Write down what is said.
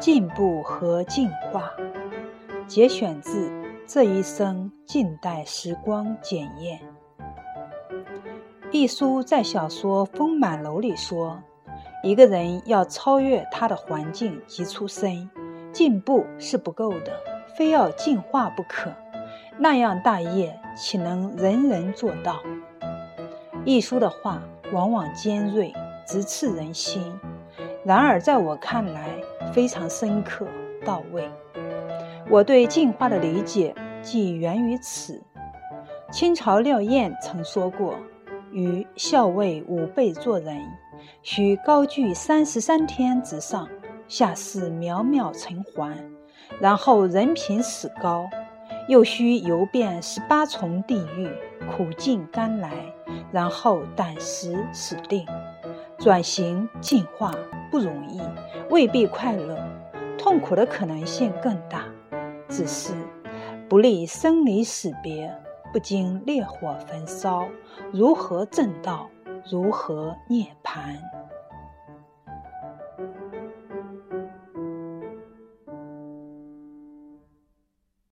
进步和进化，节选自《这一生静待时光检验》。一书在小说《丰满楼》里说，一个人要超越他的环境及出身，进步是不够的，非要进化不可。那样大业，岂能人人做到？一书的话往往尖锐，直刺人心。然而，在我看来，非常深刻到位。我对进化的理解，即源于此。清朝廖燕曾说过：“于校尉五辈做人，须高居三十三天之上，下士渺渺尘寰，然后人品始高；又须游遍十八重地狱，苦尽甘来，然后胆识始定。转型进化。”不容易，未必快乐，痛苦的可能性更大。只是不利生离死别，不经烈火焚烧，如何正道？如何涅槃？